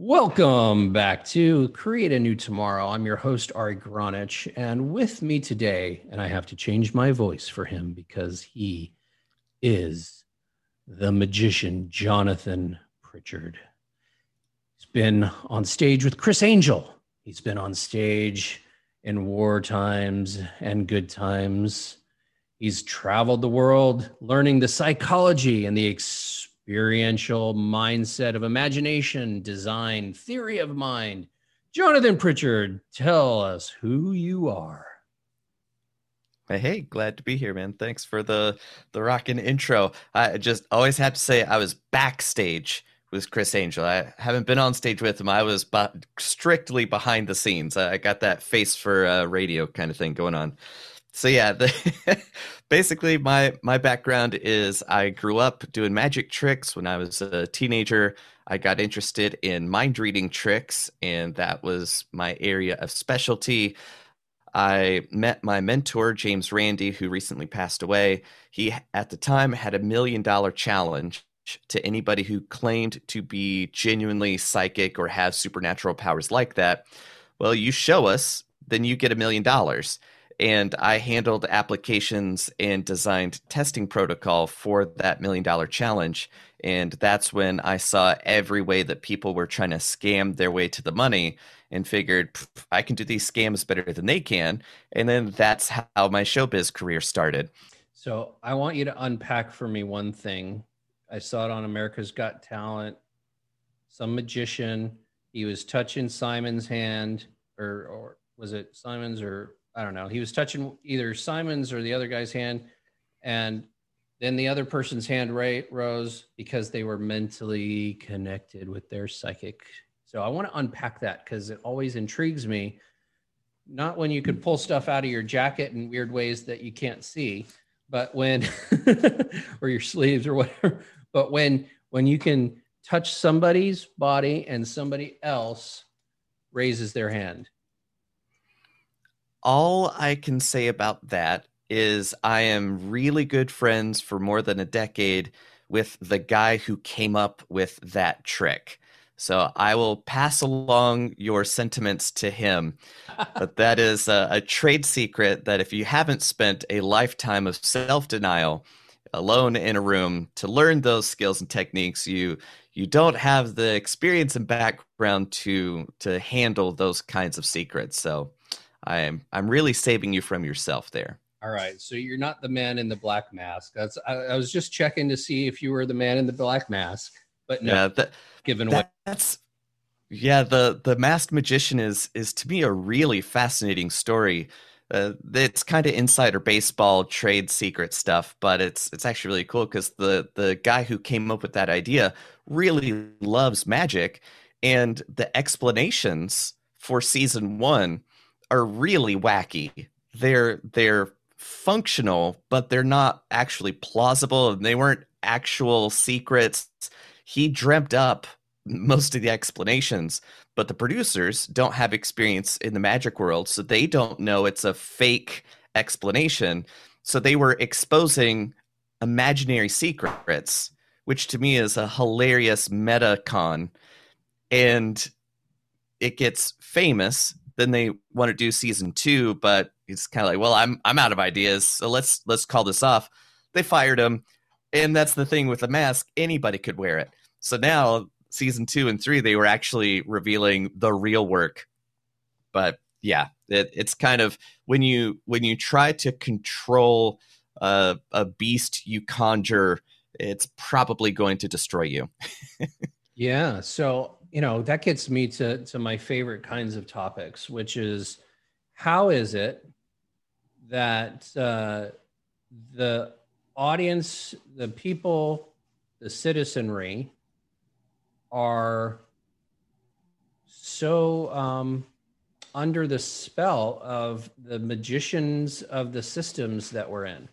Welcome back to Create a New Tomorrow. I'm your host, Ari Gronich, and with me today, and I have to change my voice for him because he is the magician, Jonathan Pritchard. He's been on stage with Criss Angel. He's been on stage in war times and good times. He's traveled the world learning the psychology and the experiential mindset of imagination, design, theory of mind. Jonathan Pritchard, tell us who you are. Hey, glad to be here, man. Thanks for the the rockin' intro. I just always have to say I was backstage with Criss Angel. I haven't been on stage with him. I was strictly behind the scenes. I got that face for uh, radio kind of thing going on so yeah, the, basically my my background is I grew up doing magic tricks when I was a teenager. I got interested in mind reading tricks, and that was my area of specialty. I met my mentor, James Randi, who recently passed away. He, at the time, had a million dollar challenge to anybody who claimed to be genuinely psychic or have supernatural powers like that. Well, you show us, then you get a million dollars and I handled applications and designed testing protocol for that million dollar challenge. And that's when I saw every way that people were trying to scam their way to the money and figured I can do these scams better than they can. And then that's how my showbiz career started. So I want you to unpack for me one thing. I saw it on America's Got Talent. Some magician, he was touching Simon's hand, or or was it Simon's or I don't know. He was touching either Simon's or the other guy's hand, and then the other person's hand right rose because they were mentally connected with their psychic. So I want to unpack that because it always intrigues me. Not when you could pull stuff out of your jacket in weird ways that you can't see, but when or your sleeves or whatever, but when when you can touch somebody's body and somebody else raises their hand all I can say about that is I am really good friends for more than a decade with the guy who came up with that trick. So I will pass along your sentiments to him. but that is a, a, trade secret that if you haven't spent a lifetime of self denial alone in a room to learn those skills and techniques, you you don't have the experience and background to to handle those kinds of secrets. So I'm I'm really saving you from yourself there. All right, so you're not the man in the black mask. That's I, I was just checking to see if you were the man in the black mask, but no. Yeah, that, given that, that's yeah the the masked magician is is to me a really fascinating story. Uh, it's kind of insider baseball trade secret stuff, but it's it's actually really cool because the the guy who came up with that idea really loves magic, and the explanations for season one are really wacky. They're they're functional, but they're not actually plausible and they weren't actual secrets. He dreamt up most of the explanations, but the producers don't have experience in the magic world, so they don't know it's a fake explanation. So they were exposing imaginary secrets, which to me is a hilarious meta con. And it gets famous then they want to do season two, but he's kind of like, well, I'm I'm out of ideas, so let's let's call this off. They fired him, and that's the thing with the mask; anybody could wear it. So now season two and three, they were actually revealing the real work. But yeah, it, it's kind of when you when you try to control a, a beast you conjure, it's probably going to destroy you. yeah. So you know that gets me to to my favorite kinds of topics which is how is it that uh, the audience the people the citizenry are so um, under the spell of the magicians of the systems that we're in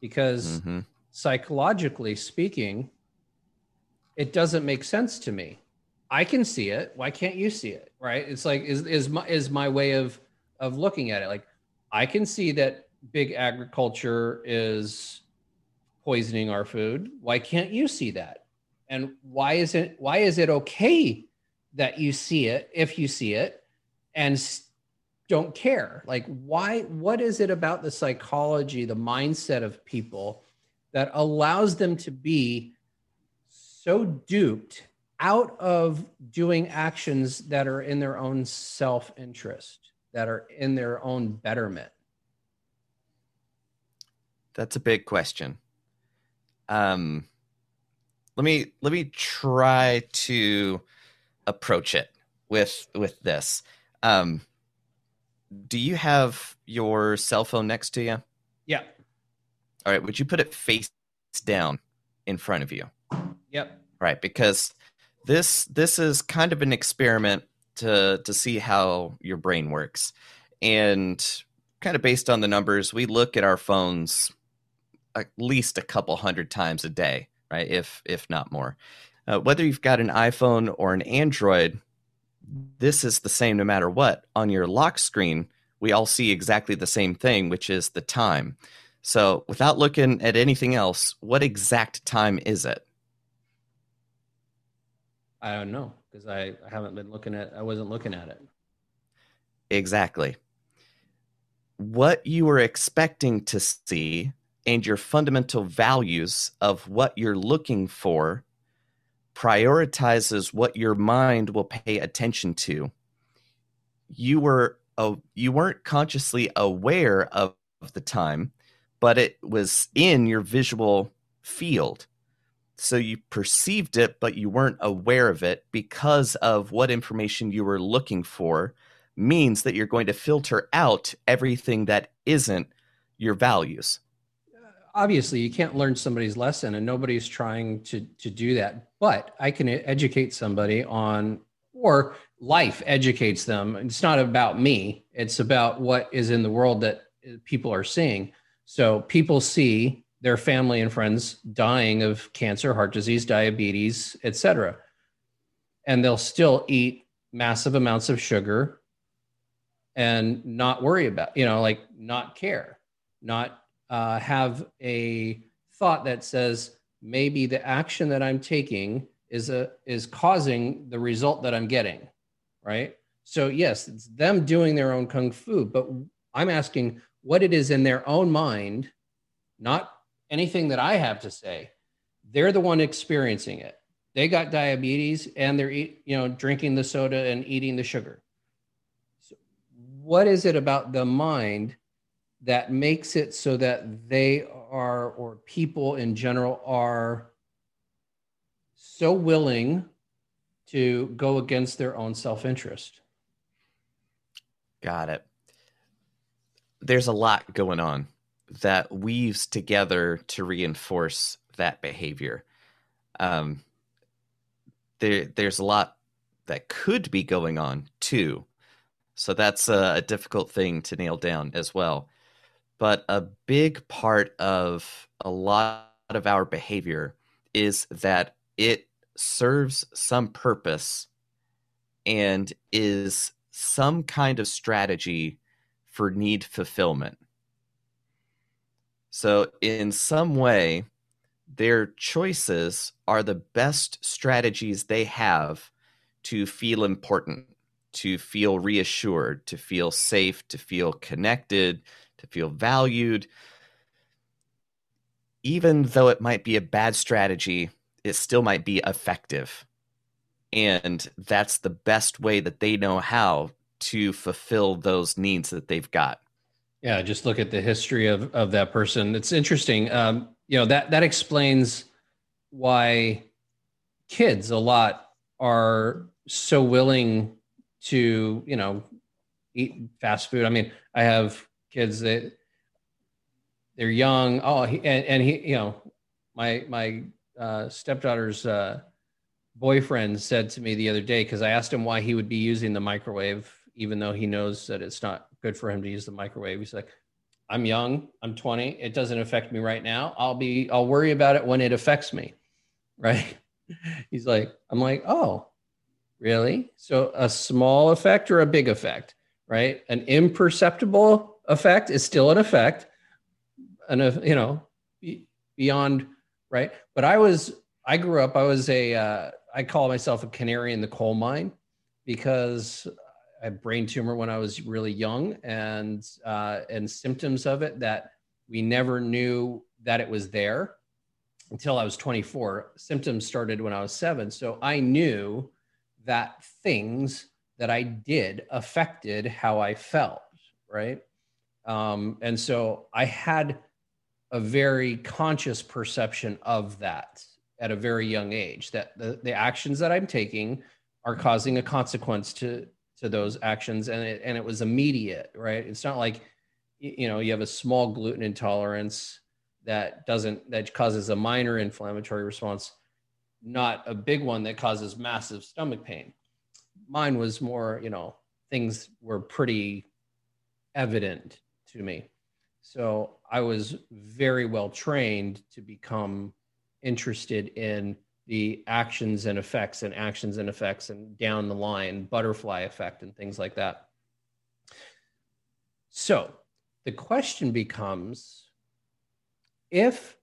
because mm-hmm. psychologically speaking it doesn't make sense to me I can see it. Why can't you see it? Right? It's like is is my is my way of of looking at it. Like I can see that big agriculture is poisoning our food. Why can't you see that? And why is it why is it okay that you see it, if you see it, and don't care. Like, why? What is it about the psychology, the mindset of people that allows them to be so duped out of doing actions that are in their own self interest, that are in their own betterment? That's a big question. Um, let me let me try to approach it with with this. Um, do you have your cell phone next to you? Yeah. All right. Would you put it face down in front of you? Yep. Right, because this this is kind of an experiment to to see how your brain works, and kind of based on the numbers, we look at our phones at least a couple hundred times a day, right? If if not more. Uh, whether you've got an iPhone or an Android, this is the same no matter what. On your lock screen, we all see exactly the same thing, which is the time. So, without looking at anything else, what exact time is it? I don't know because I, I haven't been looking at. I wasn't looking at it. Exactly. What you were expecting to see and your fundamental values of what you're looking for prioritizes what your mind will pay attention to. You were uh, you weren't consciously aware of, of the time, but it was in your visual field. So you perceived it, but you weren't aware of it because of what information you were looking for means that you're going to filter out everything that isn't your values. Uh, obviously you can't learn somebody's lesson and nobody's trying to to do that. But i can educate somebody on or life educates them. It's not about me. It's about what is in the world that uh, people are seeing. So people see their family and friends dying of cancer heart disease diabetes etc and they'll still eat massive amounts of sugar and not worry about you know like not care not uh, have a thought that says maybe the action that I'm taking is a is causing the result that I'm getting, right? So yes, it's them doing their own kung fu, but I'm asking what it is in their own mind, not anything that I have to say. They're the one experiencing it. They got diabetes and they're eat, you know drinking the soda and eating the sugar. So what is it about the mind that makes it so that they are, or people in general, are so willing to go against their own self interest. Got it. There's a lot going on that weaves together to reinforce that behavior. Um, there, there's a lot that could be going on too. So that's a, a difficult thing to nail down as well but a big part of a lot of our behavior is that it serves some purpose and is some kind of strategy for need fulfillment. So, in some way, their choices are the best strategies they have to feel important, to feel reassured, to feel safe, to feel connected, to feel valued. Even though it might be a bad strategy, it still might be effective. And that's the best way that they know how to fulfill those needs that they've got. Yeah, just look at the history of, of that person. It's interesting. Um, you know, that that explains why kids a lot are so willing to, you know, eat fast food. I mean, I have kids that they're young. Oh, he, and, and he, you know, my my uh, stepdaughter's uh, boyfriend said to me the other day because I asked him why he would be using the microwave, even though he knows that it's not good for him to use the microwave. He's like, "I'm young. I'm 20. It doesn't affect me right now. I'll be. I'll worry about it when it affects me." Right? He's like, "I'm like, oh, really? So a small effect or a big effect?" Right? An imperceptible effect is still an effect and you know beyond right but i was i grew up i was a uh, I call myself a canary in the coal mine because Had brain tumor when I was really young, and uh, and symptoms of it that we never knew that it was there until I was 24. Symptoms started when I was seven, so I knew that things that I did affected how I felt, right? Um, and so I had a very conscious perception of that at a very young age that the, the actions that I'm taking are causing a consequence to to those actions and it, and it was immediate right? It's not like you know you have a small gluten intolerance that doesn't that causes a minor inflammatory response not a big one that causes massive stomach pain. Mine was more you know things were pretty evident to me. So i was very well trained to become interested in the actions and effects and actions and effects and down the line butterfly effect and things like that. So the question becomes if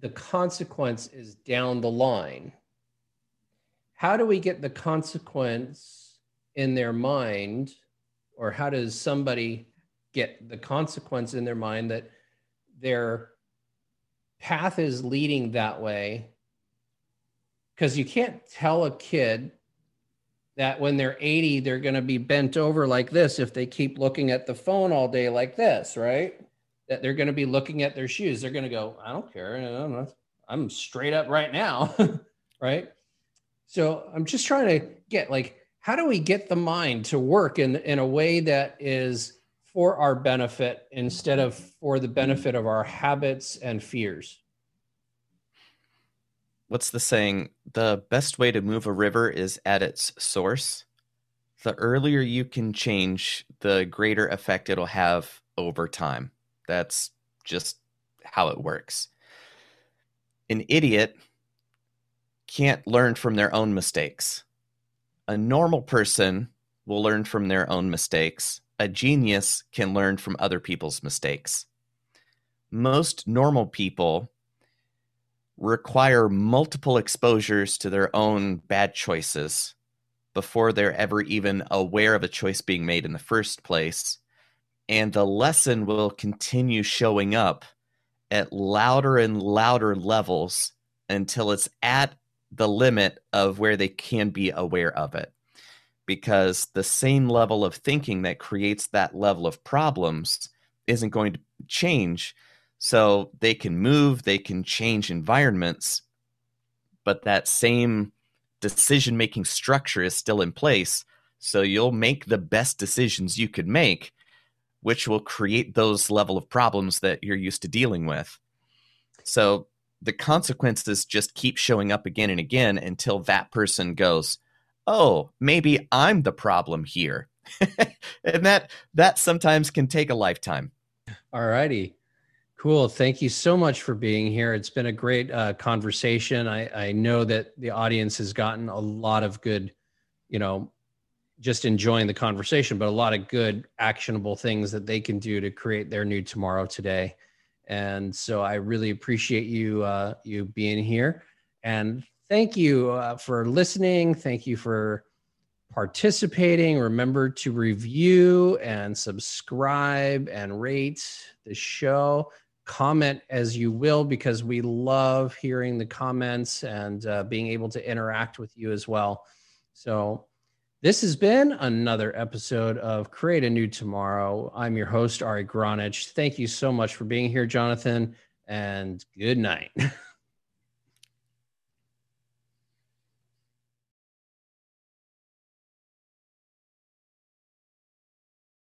the consequence is down the line how do we get the consequence in their mind or how does somebody get the consequence in their mind that their path is leading that way because you can't tell a kid that when they're 80 they're going to be bent over like this if they keep looking at the phone all day like this right? That they're going to be looking at their shoes. They're going to go i don't care. I'm straight up right now. Right? So i'm just trying to get like how do we get the mind to work in in a way that is for our benefit instead of for the benefit of our habits and fears. What's the saying? The best way to move a river is at its source. The earlier you can change, the greater effect it'll have over time. That's just how it works. An idiot can't learn from their own mistakes. A normal person will learn from their own mistakes a genius can learn from other people's mistakes. Most normal people require multiple exposures to their own bad choices before they're ever even aware of a choice being made in the first place. And the lesson will continue showing up at louder and louder levels until it's at the limit of where they can be aware of it because the same level of thinking that creates that level of problems isn't going to change. So they can move, they can change environments, but that same decision making structure is still in place. So you'll make the best decisions you could make, which will create those level of problems that you're used to dealing with. So the consequences just keep showing up again and again until that person goes, oh, maybe I'm the problem here. and that that sometimes can take a lifetime. All righty. Cool. Thank you so much for being here. It's been a great uh, conversation. I, I know that the audience has gotten a lot of good, you know, just enjoying the conversation, but a lot of good actionable things that they can do to create their new tomorrow today. And so I really appreciate you uh, you being here. And thank you uh, for listening. Thank you for participating. Remember to review and subscribe and rate the show. Comment as you will, because we love hearing the comments and uh, being able to interact with you as well. So, this has been another episode of Create a New Tomorrow. I'm your host, Ari Gronich. Thank you so much for being here, Jonathan, and good night.